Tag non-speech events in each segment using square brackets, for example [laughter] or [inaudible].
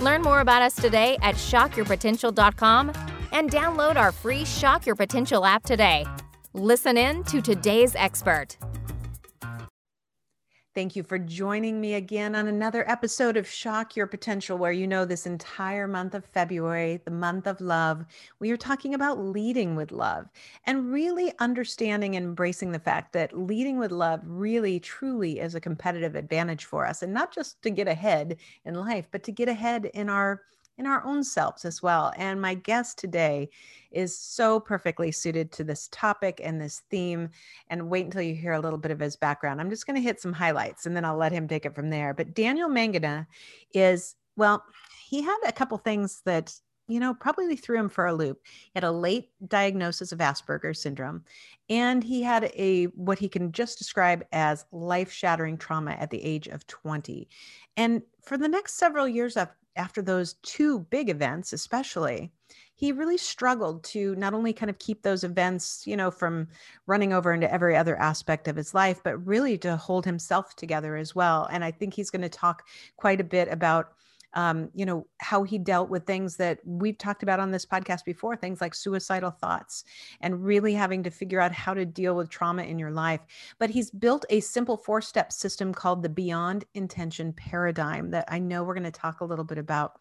Learn more about us today at shockyourpotential.com and download our free Shock Your Potential app today. Listen in to today's expert. Thank you for joining me again on another episode of Shock Your Potential, where you know this entire month of February, the month of love, we are talking about leading with love and really understanding and embracing the fact that leading with love really, truly is a competitive advantage for us. And not just to get ahead in life, but to get ahead in our in our own selves as well. And my guest today is so perfectly suited to this topic and this theme. And wait until you hear a little bit of his background. I'm just going to hit some highlights and then I'll let him take it from there. But Daniel Mangena is, well, he had a couple things that you know, probably threw him for a loop. He had a late diagnosis of Asperger's syndrome, and he had a what he can just describe as life-shattering trauma at the age of 20. And for the next several years of, after those two big events, especially, he really struggled to not only kind of keep those events, you know, from running over into every other aspect of his life, but really to hold himself together as well. And I think he's going to talk quite a bit about um, you know, how he dealt with things that we've talked about on this podcast before, things like suicidal thoughts and really having to figure out how to deal with trauma in your life. But he's built a simple four step system called the Beyond Intention Paradigm that I know we're going to talk a little bit about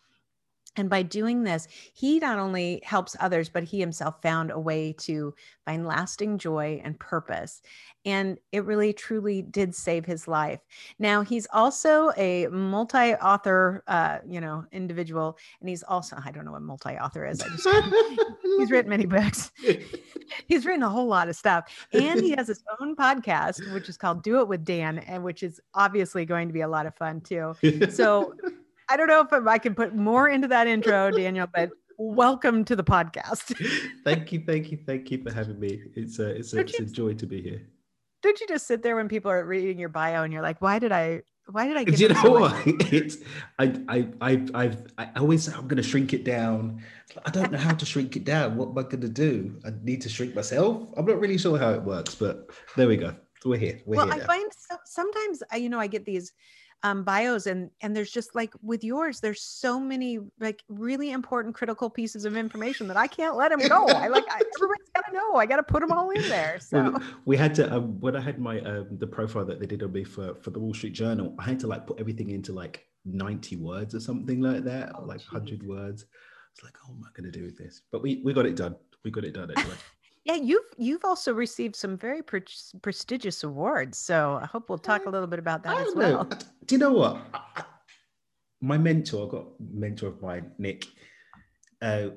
and by doing this, he not only helps others, but he himself found a way to find lasting joy and purpose. And it really, truly did save his life. Now, he's also a multi author, uh, you know, individual. And he's also, I don't know what multi author is. I just, [laughs] he's written many books. [laughs] he's written a whole lot of stuff. And he has his own podcast, which is called Do It with Dan, and which is obviously going to be a lot of fun too. So, I don't know if I can put more into that intro, [laughs] Daniel, but welcome to the podcast. [laughs] thank you, thank you, thank you for having me. It's a it's a, it's a joy to be here. Don't you just sit there when people are reading your bio and you're like, why did I why did I get you know what? [laughs] It's I I I I've I always say I'm gonna shrink it down. I don't know how to shrink it down. What am I gonna do? I need to shrink myself. I'm not really sure how it works, but there we go. We're here. We're well, here I now. find so, sometimes you know I get these um, bios and and there's just like with yours there's so many like really important critical pieces of information that i can't let them go. I like I, [laughs] everybody's got to know. I got to put them all in there so. we had to um, when i had my um, the profile that they did on me for for the wall street journal i had to like put everything into like 90 words or something like that oh, like geez. 100 words. It's like oh am i going to do with this. But we we got it done. We got it done anyway Yeah, you've you've also received some very pre- prestigious awards, so I hope we'll talk a little bit about that as well. Know. [laughs] Do you know what? I, my mentor, I got mentor of mine, Nick. Uh,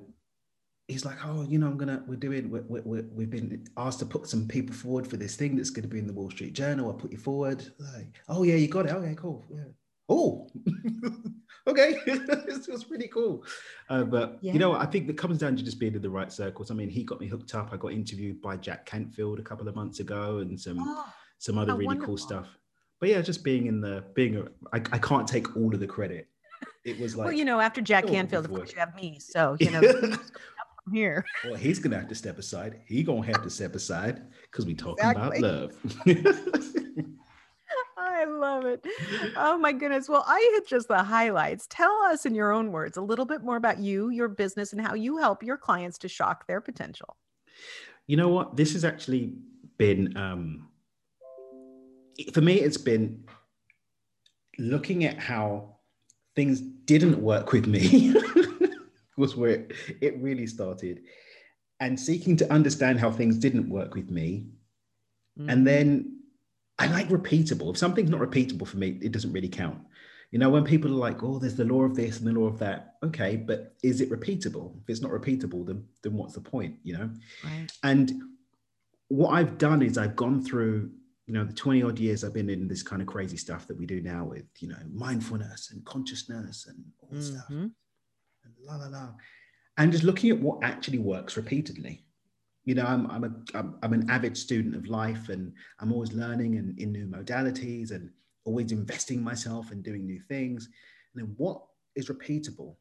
he's like, oh, you know, I'm gonna, we're doing, we we we have been asked to put some people forward for this thing that's going to be in the Wall Street Journal. I'll put you forward. Like, oh yeah, you got it. Okay, cool. Yeah. Oh, [laughs] okay, [laughs] it was pretty cool. Uh, but yeah. you know, I think it comes down to just being in the right circles. I mean, he got me hooked up. I got interviewed by Jack Canfield a couple of months ago, and some oh, some other really wonderful. cool stuff. But yeah, just being in the being, a, I, I can't take all of the credit. It was like, well, you know, after Jack oh, Canfield, of course, you have me. So [laughs] you know. here. Well, he's gonna have to step aside. He gonna have to step aside because we talking exactly. about love. I love it. Oh my goodness. Well, I hit just the highlights. Tell us in your own words a little bit more about you, your business, and how you help your clients to shock their potential. You know what? This has actually been, um, for me, it's been looking at how things didn't work with me, [laughs] was where it, really started, and seeking to understand how things didn't work with me. Mm-hmm. And then I like repeatable. If something's not repeatable for me, it doesn't really count. You know, when people are like, oh, there's the law of this and the law of that. Okay, but is it repeatable? If it's not repeatable, then then what's the point? You know? Right. And what I've done is I've gone through, you know, the 20 odd years I've been in this kind of crazy stuff that we do now with, you know, mindfulness and consciousness and all mm-hmm. stuff. la la la, and just looking at what actually works repeatedly. You know, I'm I'm a I'm, an avid student of life, and I'm always learning and in new modalities, and always investing myself and doing new things. And then what is repeatable?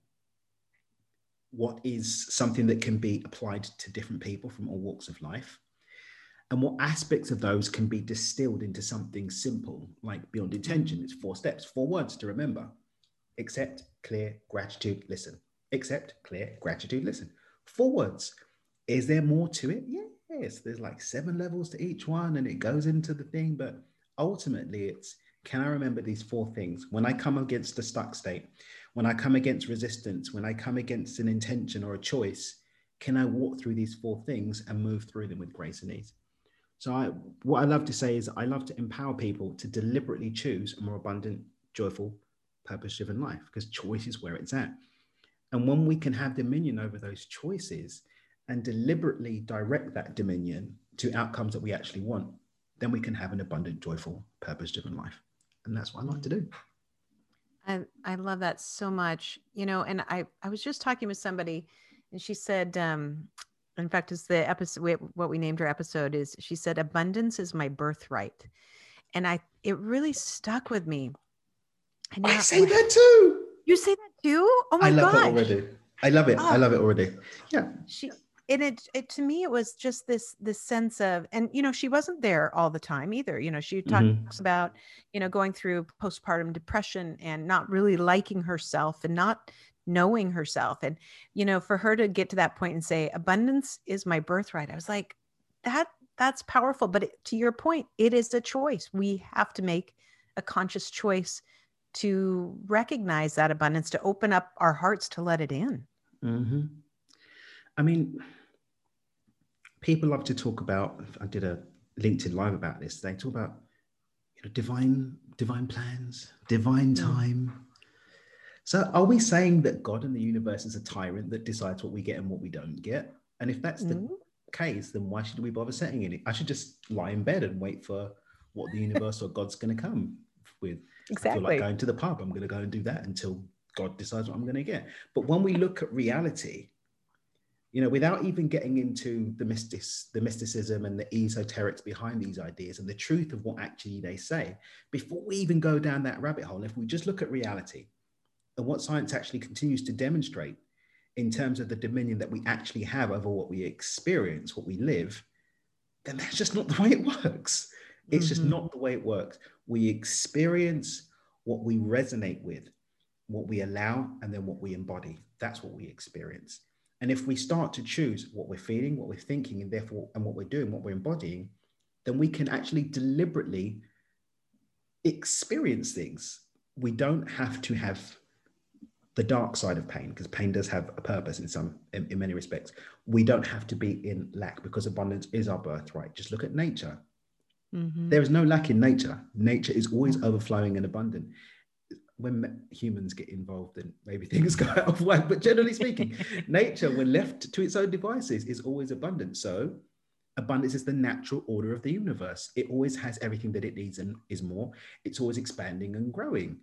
What is something that can be applied to different people from all walks of life? and what aspects of those can be distilled into something simple like beyond intention it's four steps four words to remember accept clear gratitude listen accept clear gratitude listen four words is there more to it? Yes there's like seven levels to each one and it goes into the thing but ultimately it's can i remember these four things? When i come against a stuck state when i come against resistance when i come against an intention or a choice can i walk through these four things and move through them with grace and ease? So I, what I love to say is I love to empower people to deliberately choose a more abundant, joyful, purpose-driven life because choice is where it's at. And when we can have dominion over those choices and deliberately direct that dominion to outcomes that we actually want, then we can have an abundant, joyful, purpose-driven life. And that's what I like to do. I, I love that so much. You know, and I, I was just talking with somebody and she said, um, in fact, it's the episode what we named her episode is she said abundance is my birthright. And I it really stuck with me. And I say that too. You say that too? Oh my god. I love gosh. it already. I love it. Oh. I love it already. Yeah. She and it, it to me it was just this this sense of and you know she wasn't there all the time either you know she talks mm-hmm. about you know going through postpartum depression and not really liking herself and not knowing herself and you know for her to get to that point and say abundance is my birthright i was like that that's powerful but it, to your point it is a choice we have to make a conscious choice to recognize that abundance to open up our hearts to let it in mm-hmm. i mean people love to talk about i did a linkedin live about this they talk about you know divine divine plans divine mm. time so, are we saying that God and the universe is a tyrant that decides what we get and what we don't get? And if that's the case, then why should we bother setting it? I should just lie in bed and wait for what the universe or God's going to come with. Exactly. I feel like going to the pub. I'm going to go and do that until God decides what I'm going to get. But when we look at reality, you know, without even getting into the mystic, the mysticism and the esoterics behind these ideas and the truth of what actually they say, before we even go down that rabbit hole, if we just look at reality, and what science actually continues to demonstrate in terms of the dominion that we actually have over what we experience, what we live, then that's just not the way it works. It's mm-hmm. just not the way it works. We experience what we resonate with, what we allow, and then what we embody. That's what we experience. And if we start to choose what we're feeling, what we're thinking, and therefore, and what we're doing, what we're embodying, then we can actually deliberately experience things. We don't have to have the dark side of pain, because pain does have a purpose in some, in, in, many respects. We don't have to be in lack because abundance is our birthright. Just look at nature. Mm-hmm. There is no lack in nature. Nature is always overflowing and abundant. When humans get involved, then maybe things [laughs] go out of whack. But generally speaking, [laughs] nature, when left to its own devices, is always abundant. So, abundance is the natural order of the universe. It always has everything that it needs and is more. It's always expanding and growing.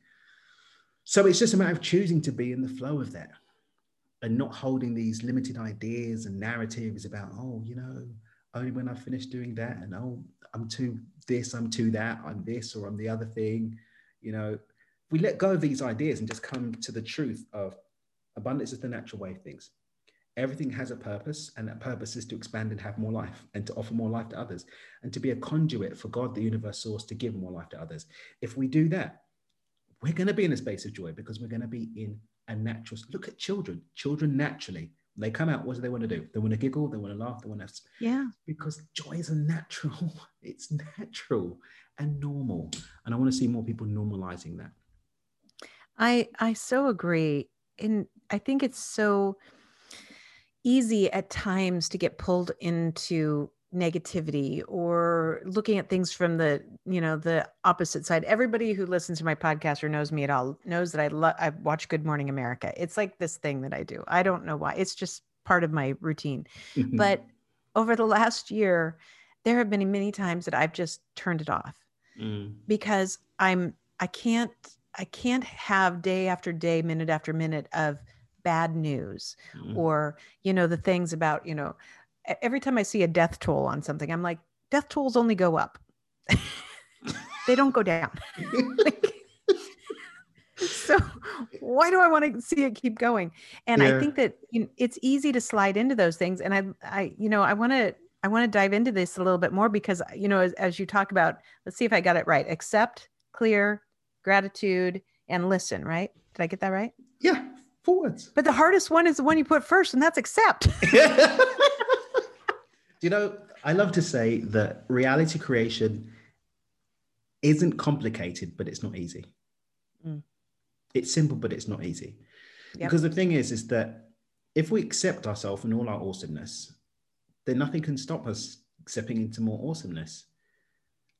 So it's just a matter of choosing to be in the flow of that and not holding these limited ideas and narratives about, oh, you know, only when I finish doing that and oh, I'm too this, I'm too that, I'm this or I'm the other thing. You know, we let go of these ideas and just come to the truth of abundance is the natural way of things. Everything has a purpose, and that purpose is to expand and have more life and to offer more life to others and to be a conduit for God, the universe source, to give more life to others. If we do that, we're going to be in a space of joy because we're going to be in a natural look at children. Children naturally they come out what do they want to do? They want to giggle they want to laugh they want to yeah. because joy is a natural [laughs] it's natural and normal. And i want to see more people normalizing that i i so agree and i think it's so easy at times to get pulled into negativity or looking at things from the you know the opposite side. Everybody who listens to my podcast or knows me at all knows that i love i watch good morning america. It's like this thing that i do. I don't know why. It's just part of my routine. Mm-hmm. but over the last year there have been many times that i've just turned it off mm. because i'm i can't i can't have day after day minute after minute of bad news mm. or you know the things about you know every time i see a death toll on something i'm like death tolls only go up [laughs] they don't go down [laughs] like, so why do i want to see it keep going and yeah. i think that you know, it's easy to slide into those things and i i you know i want to i want to dive into this a little bit more because you know as, as you talk about let's see if i got it right accept clear gratitude and listen right did i get that right yeah forwards but the hardest one is the one you put first and that's accept [laughs] [laughs] you know i love to say that reality creation isn't complicated but it's not easy mm it's simple, but it's not easy. Yep. Because the thing is, is that if we accept ourselves and all our awesomeness, then nothing can stop us stepping into more awesomeness.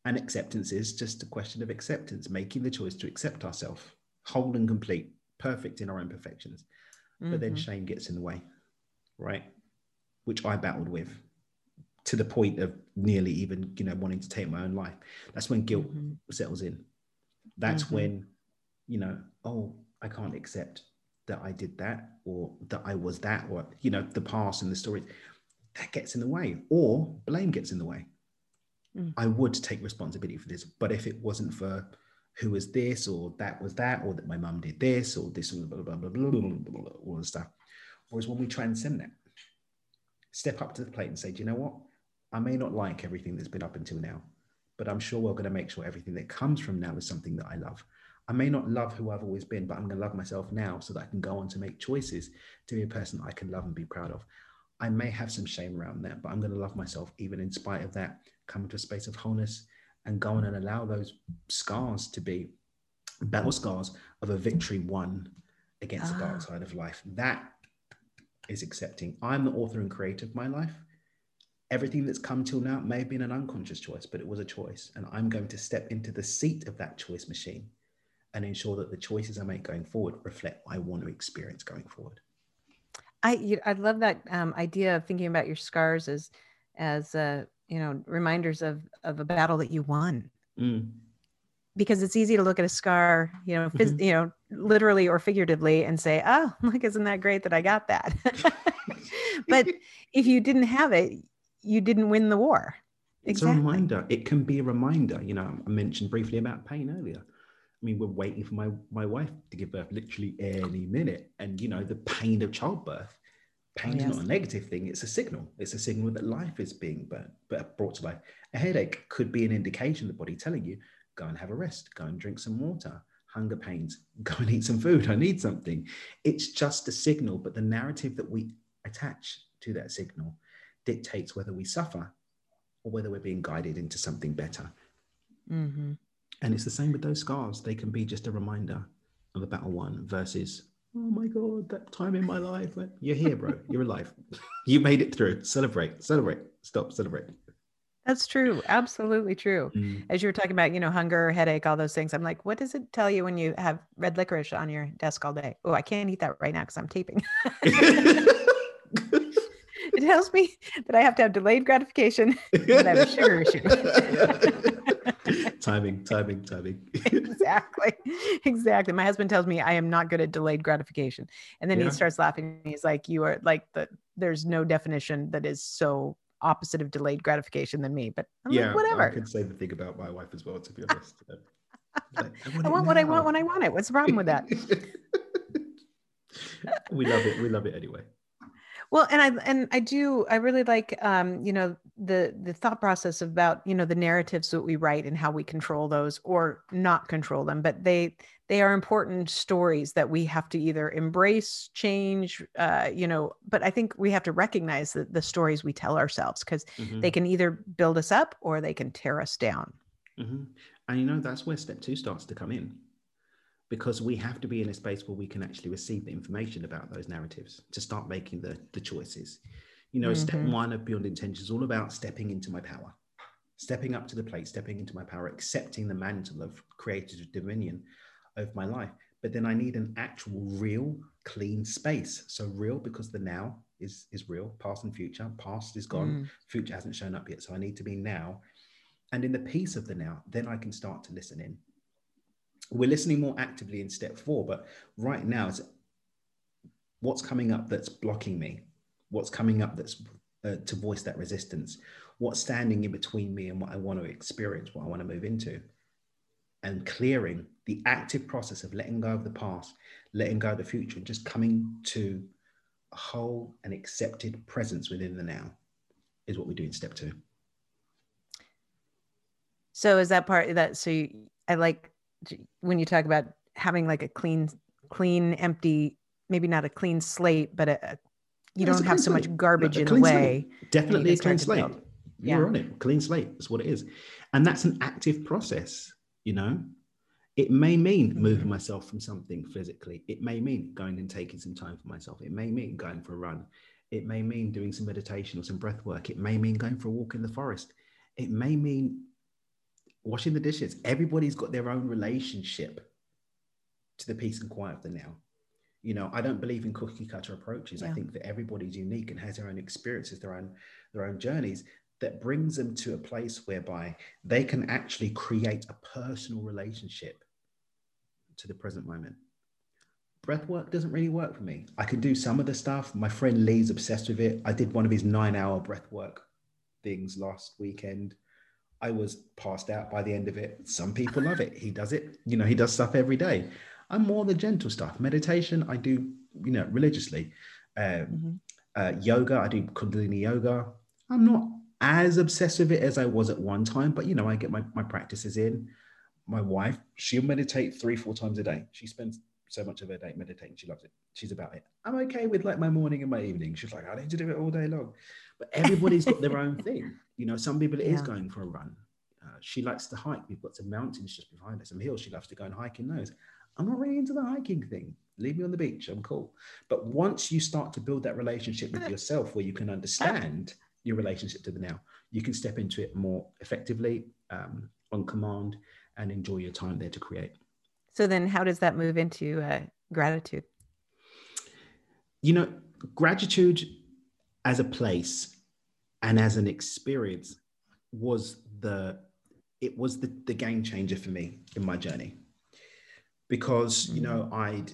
And acceptance is just a question of acceptance, making the choice to accept ourselves, whole and complete, perfect in our imperfections. Mm-hmm. But then mm-hmm. shame gets in the way, right? Which I battled with to the point of nearly even, you know, wanting to take my own life. That's when guilt mm-hmm. settles in. That's mm-hmm. when you know, oh, I can't accept that I did that or that I was that or, you know, the past and the story, that gets in the way or blame gets in the way. Mm. I would take responsibility for this, but if it wasn't for who was this or that was that or that my mum did this or this blah, blah, blah, blah, blah, blah, blah, all the stuff. Whereas when we transcend that, step up to the plate and say, do you know what? I may not like everything that's been up until now, but I'm sure we're going to make sure everything that comes from now is something that I love. I may not love who I've always been, but I'm going to love myself now so that I can go on to make choices to be a person I can love and be proud of. I may have some shame around that, but I'm going to love myself even in spite of that, come into a space of wholeness and go on and allow those scars to be battle scars of a victory won against the dark ah. side of life. That is accepting. I'm the author and creator of my life. Everything that's come till now may have been an unconscious choice, but it was a choice. And I'm going to step into the seat of that choice machine and ensure that the choices I make going forward reflect what I want to experience going forward. I I love that um, idea of thinking about your scars as as uh, you know reminders of of a battle that you won. Mm. Because it's easy to look at a scar, you know, phys- mm-hmm. you know, literally or figuratively, and say, "Oh, [laughs] look isn't that great that I got that?" [laughs] but if you didn't have it, you didn't win the war. It's exactly. a reminder. It can be a reminder. You know, I mentioned briefly about pain earlier I mean, we're waiting for my my wife to give birth literally any minute, and you know the pain of childbirth. Pain yes. is not a negative thing; it's a signal. It's a signal that life is being burnt, but brought to life. A headache could be an indication the body telling you, "Go and have a rest. Go and drink some water." Hunger pains, [laughs] go and eat some food. I need something. It's just a signal, but the narrative that we attach to that signal dictates whether we suffer or whether we're being guided into something better. Mm-hmm. And it's the same with those scars. They can be just a reminder of a battle won versus, oh my God, that time in my life. When you're here, bro. You're alive. [laughs] you made it through. Celebrate, celebrate, stop, celebrate. That's true. Absolutely true. Mm. As you were talking about, you know, hunger, headache, all those things. I'm like, what does it tell you when you have red licorice on your desk all day? Oh, I can't eat that right now because I'm taping. [laughs] it tells me that I have to have delayed gratification [laughs] and I have a sugar issue timing, timing, timing. [laughs] exactly. Exactly. My husband tells me I am not good at delayed gratification. And then yeah. he starts laughing. He's like, You are like the there's no definition that is so opposite of delayed gratification than me. But I'm yeah, like, whatever. I could say the thing about my wife as well, to be [laughs] honest. Like, I want, I want what I want when I want it. What's the problem with that? [laughs] we love it. We love it anyway. Well, and I and I do I really like um, you know the the thought process about you know the narratives that we write and how we control those or not control them, but they they are important stories that we have to either embrace, change, uh, you know. But I think we have to recognize the, the stories we tell ourselves because mm-hmm. they can either build us up or they can tear us down. Mm-hmm. And you know that's where step two starts to come in because we have to be in a space where we can actually receive the information about those narratives to start making the, the choices. You know, mm-hmm. step one of Beyond Intention is all about stepping into my power, stepping up to the plate, stepping into my power, accepting the mantle of creative dominion over my life. But then I need an actual, real, clean space. So real because the now is is real, past and future. Past is gone, mm. future hasn't shown up yet. So I need to be now. And in the peace of the now, then I can start to listen in we're listening more actively in step four, but right now it's what's coming up that's blocking me? What's coming up that's uh, to voice that resistance? What's standing in between me and what i want to experience what i want to move into? And clearing the active process of letting go of the past letting go of the future and just coming to a whole and accepted presence within the now is what we do in step two. So is that part that so you, i like when you talk about having like a clean clean empty maybe not a clean slate but a, you don't have so slate. much garbage in the way. slate. definitely a clean slate. yeah. you're on it. Clean slate that's what it is. And that's an active process you know? It may mean mm-hmm. moving myself from something physically. It may mean going and taking some time for myself. It may mean going for a run. It may mean doing some meditation or some breath work. It may mean going for a walk in the forest. It may mean washing the dishes. Everybody's got their own relationship to the peace and quiet of the now. You know i don't believe in cookie cutter approaches. Yeah. i think that everybody's unique and has their own experiences their own their own journeys that brings them to a place whereby they can actually create a personal relationship to the present moment. Breath work doesn't really work for me. I can do some of the stuff. My friend lee's obsessed with it. I did one of his nine hour breath work things last weekend i was passed out by the end of it some people love it he does it you know he does stuff every day I'm more the gentle stuff. Meditation, I do, you know, religiously. Um, mm-hmm. uh, yoga, I do Kundalini yoga. I'm not as obsessed with it as I was at one time, but you know, I get my, my practices in. My wife, she'll meditate three, four times a day. She spends so much of her day meditating. She loves it. She's about it. I'm okay with like my morning and my evening. She's like, I need to do it all day long. But everybody's got their own thing. You know, some people it yeah. is going for a run. Uh, she likes to hike. We've got some mountains just behind us, some hills. She loves to go and hike in those. I'm not really into the hiking thing. Leave me on the beach. I'm cool. But once you start to build that relationship with [laughs] yourself where you can understand your relationship to the now, you can step into it more effectively um, on command and enjoy your time there to create. So then how does that move into uh, gratitude? You know, gratitude as a place and as an experience was the it was the, the game changer for me in my journey because you know mm. I'd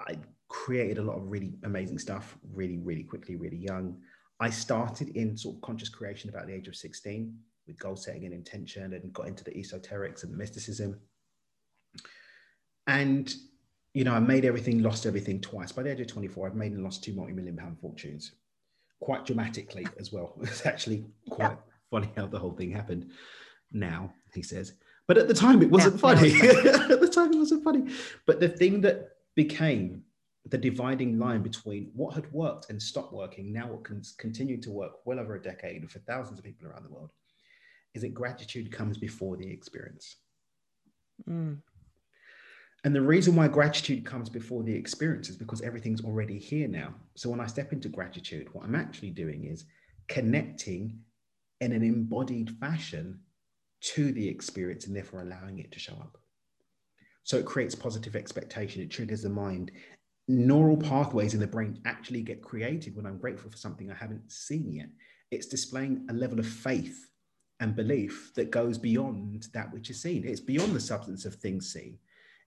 I created a lot of really amazing stuff really really quickly really young. I started in sort of conscious creation about the age of 16 with goal setting and intention and got into the esoterics and mysticism. And you know, I made everything, lost everything twice. By the age of 24, I've made and lost two multi-million pound fortunes, quite dramatically as well. [laughs] It's actually quite yeah. funny how the whole thing happened. Now, he says. But at the time, it wasn't yeah, funny. [laughs] at the time, it wasn't funny. But the thing that became the dividing line between what had worked and stopped working, now what can continue to work well over a decade for thousands of people around the world, is that gratitude comes before the experience. Mm. And the reason why gratitude comes before the experience is because everything's already here now. So when I step into gratitude, what I'm actually doing is connecting in an embodied fashion to the experience and therefore allowing it to show up. So it creates positive expectation, it triggers the mind. Neural pathways in the brain actually get created when I'm grateful for something I haven't seen yet. It's displaying a level of faith and belief that goes beyond that which is seen. It's beyond the substance of things seen.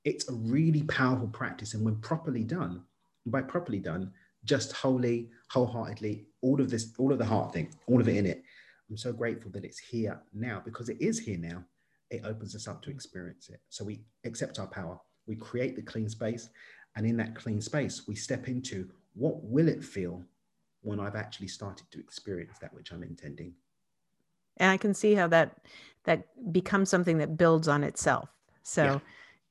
It's a really powerful practice. And when properly done, by properly done, just wholly, wholeheartedly, all of this, all of the heart thing, all of it in it, I'm so grateful that it's here now because it is here now. It opens us up to experience it. So we accept our power, we create the clean space, and in that clean space, we step into what will it feel when I've actually started to experience that which I'm intending. And I can see how that that becomes something that builds on itself. So, yeah.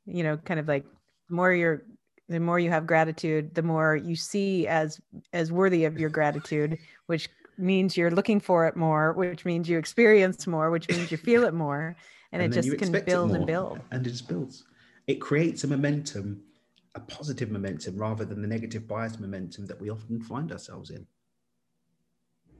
You know, kind of like the more you're the more you have gratitude, the more you see as as worthy of your gratitude, which means you're looking for it more, which means you experience more, which means you feel it more. And, and it just can build and build. And it just builds. It creates a momentum, a positive momentum, rather than the negative bias momentum that we often find ourselves in.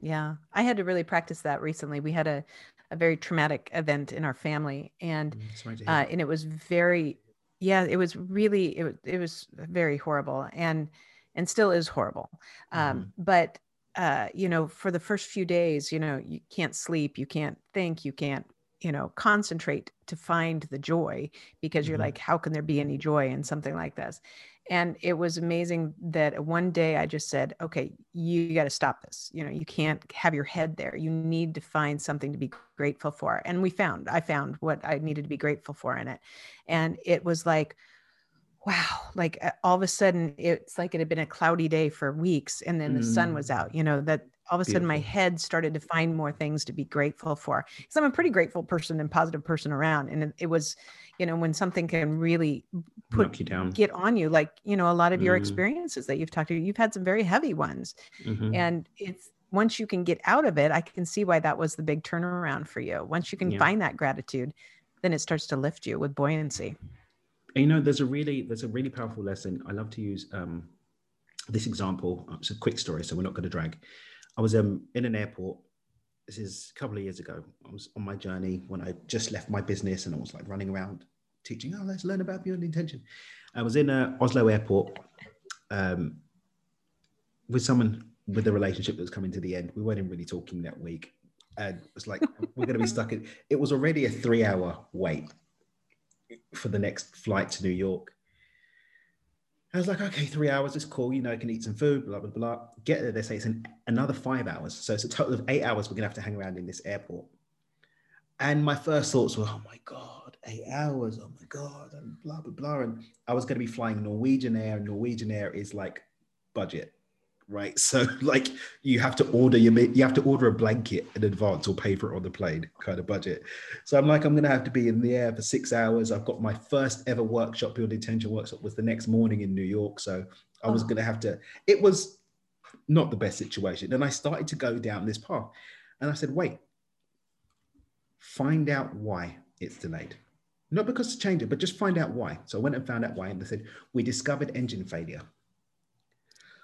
Yeah. I had to really practice that recently. We had a, a very traumatic event in our family and mm, uh, and it was very yeah it was really it, it was very horrible and and still is horrible um, mm-hmm. but uh, you know, for the first few days, you know, you can't sleep, you can't think, you can't, you know, concentrate to find the joy because you're mm-hmm. like, how can there be any joy in something like this? And it was amazing that one day I just said, okay, you got to stop this. You know, you can't have your head there. You need to find something to be grateful for. And we found, I found what I needed to be grateful for in it. And it was like, wow, like uh, all of a sudden it's like it had been a cloudy day for weeks and then the mm. sun was mm. out, you know, that all of a sudden my head started to find more things to be grateful for. Because I'm a pretty grateful person and positive person around. And it, it was, you know when something can really put Knock you down. get on you like you know a lot of your mm-hmm. experiences that you've talked to you've had some very heavy ones. Mm-hmm. and it's once you can get out of it i can see why that was the big turnaround for you. Once you can yeah. find that gratitude then it starts to lift you with buoyancy. And, you know there's a really there's a really powerful lesson. I love to use um, this example. It's a quick story so we're not going to drag. I was um, in an airport. This is a couple of years ago. I was on my journey when I just left my business and I was like running around teaching, oh, let's learn about beyond intention. I was in uh, Oslo airport um, with someone with a relationship that was coming to the end. We weren't really talking that week. And it was like, we're going to be stuck in, it was already a three hour wait for the next flight to New York. I was like, okay, three hours is cool. You know, I can eat some food, blah, blah, blah. Get there, they say it's an, another five hours. So it's a total of eight hours we're going to have to hang around in this airport. And my first thoughts were, oh my God, eight hours. Oh my God. And blah, blah, blah. And I was going to be flying Norwegian Air. And Norwegian Air is like budget right? [laughs] So like you have to order your you have to order a blanket in advance or pay for it on the plane kind of budget. So I'm like I'm gonna have to be in the air for six hours. I've got my first ever workshop, Beyond Intention workshop was the next morning in New York. So I was oh. gonna have to. It was not the best situation, and I started to go down this path, and I said, wait, find out why it's delayed. Not because to change it, but just find out why. So I went and found out why, and they said we discovered engine failure.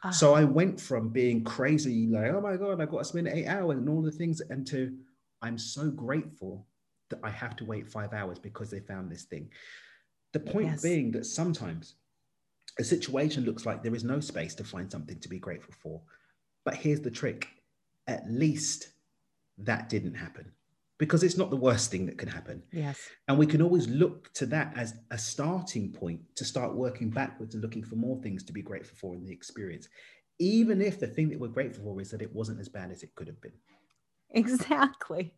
Uh-huh. So I went from being crazy, like, oh my God, I've got to spend eight hours and all the things, and to I'm so grateful that I have to wait five hours because they found this thing. The point yes. being that sometimes a situation looks like there is no space to find something to be grateful for. But here's the trick at least that didn't happen because it's not the worst thing that can happen. Yes. And we can always look to that as a starting point to start working backwards and looking for more things to be grateful for in the experience, even if the thing that we're grateful for is that it wasn't as bad as it could have been. Exactly.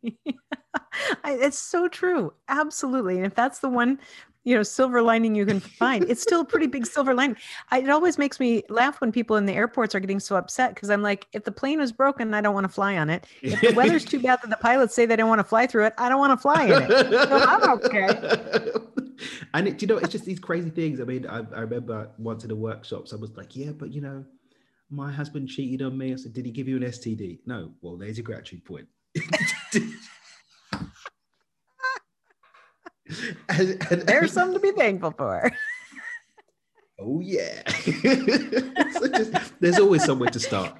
[laughs] it's so true. Absolutely. And if that's the one you know silver lining you can [laughs] find. It's still a pretty big silver lining. I, it always makes me laugh when people in the airports are getting so upset because i'm like if the plane is broken i don't want to fly on it. If the [laughs] weather's too bad that the pilots say they don't want to fly through it i don't want to fly in it. So i'm okay. [laughs] And it, you know it's just these crazy things. I mean I, I remember once in a workshop i was like yeah but you know my husband cheated on me. I said did he give you an std no. Well there's your gratitude point and, and, There's something to be thankful for. Oh yeah. [laughs] so just, there's always somewhere to start.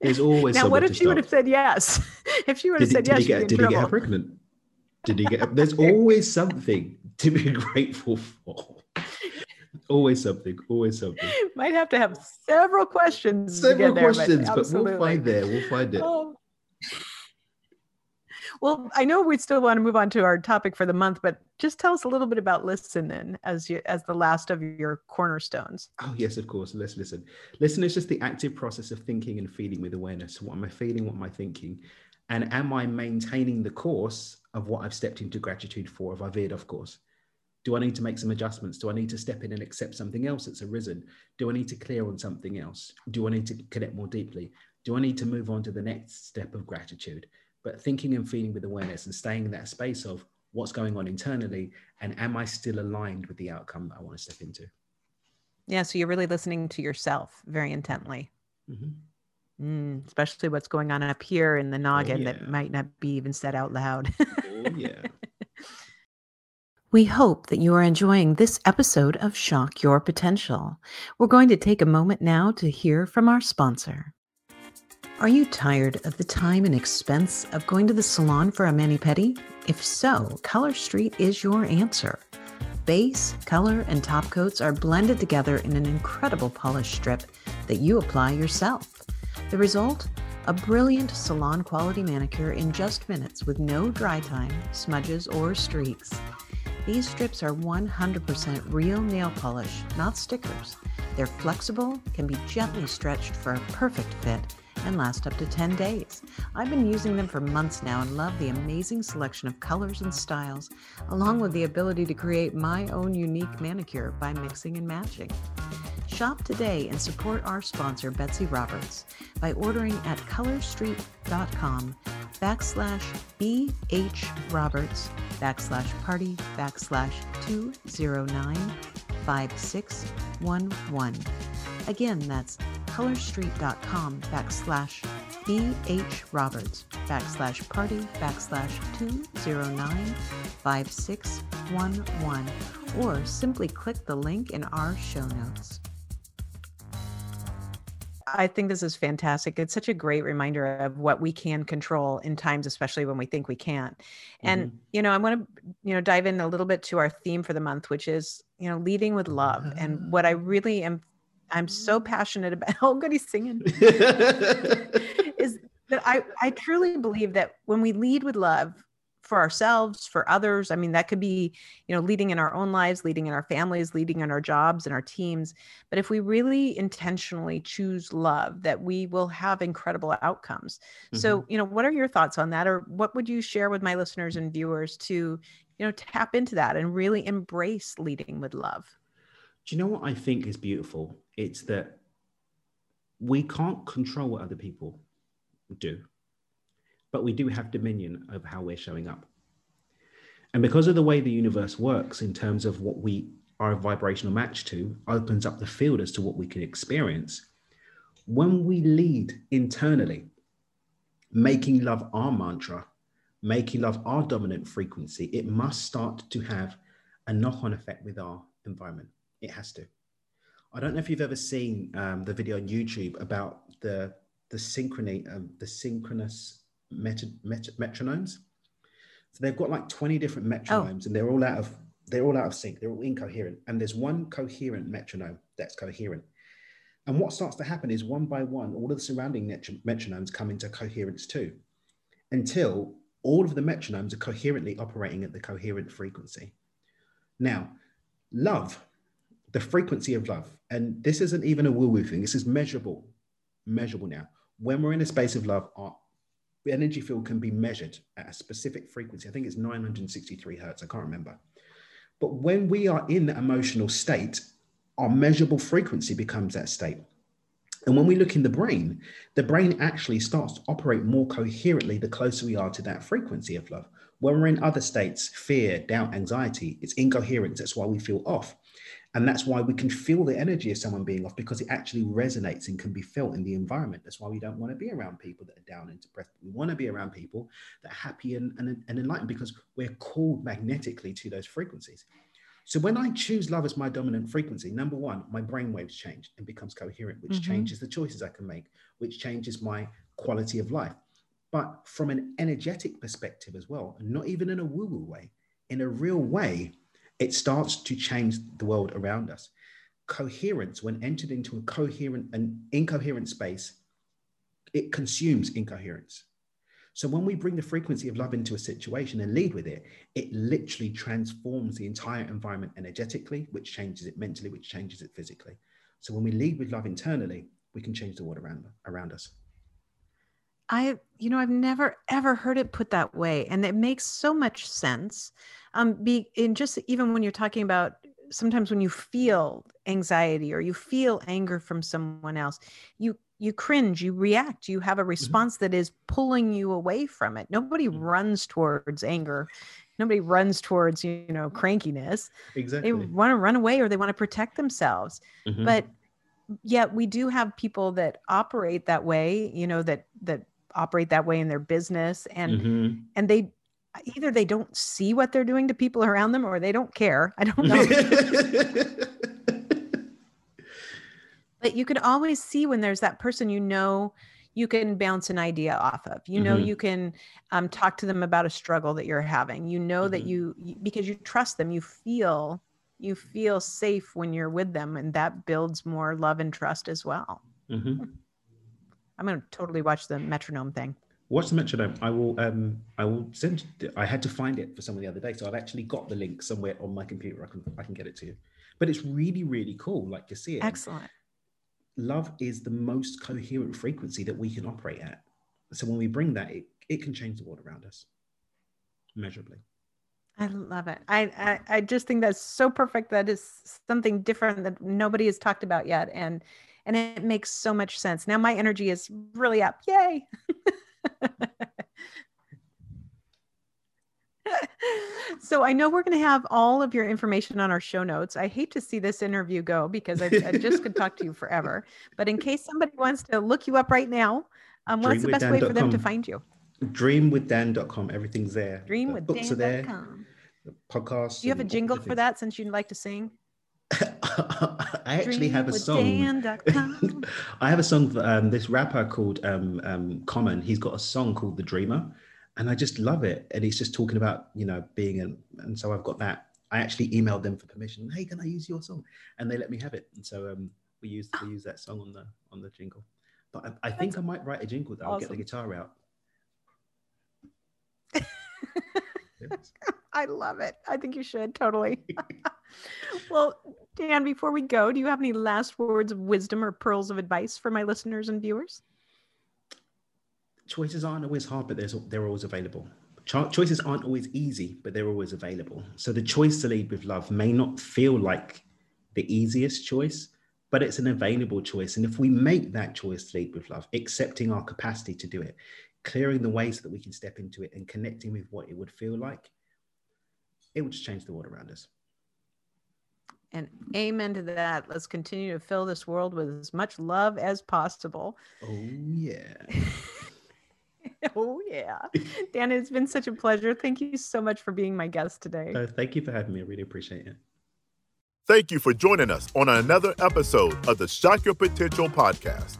There's always. Now, what if she would have said yes? [laughs] If she would have said did yes, he get, did he get pregnant? Did he get? [laughs] There's always something to be grateful for. Always something. Always something. Might have to have several questions. Several questions, but, but, we'll find there. We'll find it. Oh. Well, I know we still want to move on to our topic for the month, but just tell us a little bit about listen then as you as the last of your cornerstones. Oh yes, of course. Let's listen. Listen is just the active process of thinking and feeling with awareness. What am I feeling? What am I thinking? And am I maintaining the course of what I've stepped into gratitude for? Have I veered off course? Do I need to make some adjustments? Do I need to step in and accept something else that's arisen? Do I need to clear on something else? Do I need to connect more deeply? Do I need to move on to the next step of gratitude? But thinking and feeling with awareness and staying in that space of what's going on internally and am I still aligned with the outcome that I want to step into? Yeah, so you're really listening to yourself very intently. Mm-hmm. Mm, especially what's going on up here in the noggin oh, yeah. that might not be even said out loud. [laughs] oh, yeah. We hope that you are enjoying this episode of Shock Your Potential. We're going to take a moment now to hear from our sponsor. Are you tired of the time and expense of going to the salon for a mani pedi? If so, Color Street is your answer. Base, color, and top coats are blended together in an incredible polish strip that you apply yourself. The result? A brilliant salon quality manicure in just minutes with no dry time, smudges, or streaks. These strips are 100% real nail polish, not stickers They're flexible, can be gently stretched for a perfect fit, and last up to 10 days. I've been using them for months now and love the amazing selection of colors and styles, along with the ability to create my own unique manicure by mixing and matching. Shop today and support our sponsor, Betsy Roberts, by ordering at colorstreet.com backslash BH Roberts backslash party backslash 209 5611. Again, that's colorstreet.com backslash BH Roberts backslash party backslash 209 5611 or simply click the link in our show notes. I think this is fantastic. It's such a great reminder of what we can control in times, especially when we think we can't. And, mm-hmm. you know, I want to, you know, dive in a little bit to our theme for the month, which is, you know, leading with love. And what I really am, I'm so passionate about. Oh, good, he's singing. [laughs] is that I, I truly believe that when we lead with love, for ourselves for others i mean that could be you know leading in our own lives leading in our families leading in our jobs and our teams but if we really intentionally choose love that we will have incredible outcomes mm-hmm. so you know what are your thoughts on that or what would you share with my listeners and viewers to you know tap into that and really embrace leading with love do you know what i think is beautiful it's that we can't control what other people do but we do have dominion over how we're showing up. And because of the way the universe works in terms of what we are a vibrational match to, opens up the field as to what we can experience. When we lead internally, making love our mantra, making love our dominant frequency, it must start to have a knock on effect with our environment. It has to. I don't know if you've ever seen um, the video on YouTube about the the synchrony, um, the synchronous met- met- metronomes. So they've got like 20 different metronomes oh. and they're all out of they're all out of sync. They're all incoherent. And there's one coherent metronome that's coherent. And what starts to happen is one by one, all of the surrounding metronomes come into coherence too, until all of the metronomes are coherently operating at the coherent frequency. Now, love, the frequency of love, and this isn't even a woo woo thing, this is measurable, measurable now. When we're in a space of love, our energy field can be measured at a specific frequency. I think it's 963 hertz. I can't remember. But when we are in that emotional state, our measurable frequency becomes that state. And when we look in the brain, the brain actually starts to operate more coherently the closer we are to that frequency of love. When we're in other states, fear, doubt, anxiety, it's incoherent. That's why we feel off. And that's why we can feel the energy of someone being off because it actually resonates and can be felt in the environment. That's why we don't want to be around people that are down and depressed. We want to be around people that are happy and, and, and enlightened because we're called magnetically to those frequencies. So when I choose love as my dominant frequency, number one, my brain waves change and becomes coherent, which mm-hmm. changes the choices I can make, which changes my quality of life. But from an energetic perspective as well, and not even in a woo-woo way, in a real way, it starts to change the world around us. Coherence, when entered into a coherent and incoherent space, it consumes incoherence. So when we bring the frequency of love into a situation and lead with it, it literally transforms the entire environment energetically, which changes it mentally, which changes it physically. So when we lead with love internally, we can change the world around, around us. I, you know, I've never ever heard it put that way. And it makes so much sense um be in just even when you're talking about sometimes when you feel anxiety or you feel anger from someone else you you cringe you react you have a mm-hmm. response mm-hmm. that is pulling you away from it nobody mm-hmm. runs towards anger nobody runs towards you know crankiness exactly they want to run away or they want to protect themselves mm-hmm. but yet we do have people that operate that way you know that that operate that way in their business and mm-hmm. and they either they don't see what they're doing to people around them or they don't care. I don't know. [laughs] but you can always see when there's that person you know you can bounce an idea off of. You know, mm-hmm. you can um, talk to them about a struggle that you're having. You know mm-hmm. that you because you trust them, you feel you feel safe when you're with them, and that builds more love and trust as well. I'm going to totally watch the metronome thing. Watch the metronome. I will. Um, I will send. I had to find it for someone the other day, so I've actually got the link somewhere on my computer. I can. I can get it to you. but it's really, really cool. Like you see it. Excellent. Love is the most coherent frequency that we can operate at. So when we bring that, it, it can change the world around us measurably. I love it. I, I, I just think that's so perfect. That is something different that nobody has talked about yet, and and it makes so much sense. Now my energy is really up. Yay! [laughs] so I know we're going to have all of your information on our show notes. I hate to see this interview go because I, I just could talk to you forever. But in case somebody wants to look you up right now, um, what's the best way for them to find you? Dreamwithdan.com. Everything's there. Dreamwithdan.com. The podcast. Do you have a jingle for that since you'd like to sing? I actually have a song. [laughs] I have a song for um, this rapper called um, um, Common. He's got a song called The Dreamer, and I just love it. And he's just talking about you know being an, and so I've got that. I actually emailed them for permission. Hey, can I use your song? And they let me have it. And so um, we use we use that song on the on the jingle. But I, I think That's I might write a jingle. Though. Awesome. I'll get the guitar out. [laughs] I love it. I think you should totally. [laughs] well, Dan, before we go, do you have any last words of wisdom or pearls of advice for my listeners and viewers? Choices aren't always hard, but they're always available. Cho- choices aren't always easy, but they're always available. So the choice to lead with love may not feel like the easiest choice, but it's an available choice. And if we make that choice to lead with love, accepting our capacity to do it, clearing the way so that we can step into it and connecting with what it would feel like, it would just change the world around us. And amen to that. Let's continue to fill this world with as much love as possible. Oh, yeah. [laughs] oh, yeah. Dan, it's been such a pleasure. Thank you so much for being my guest today. Uh, thank you for having me. I really appreciate it. Thank you for joining us on another episode of the Shock Your Potential podcast.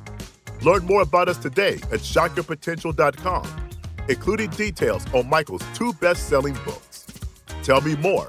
Learn more about us today at shockyourpotential.com, including details on Michael's two best selling books. Tell me more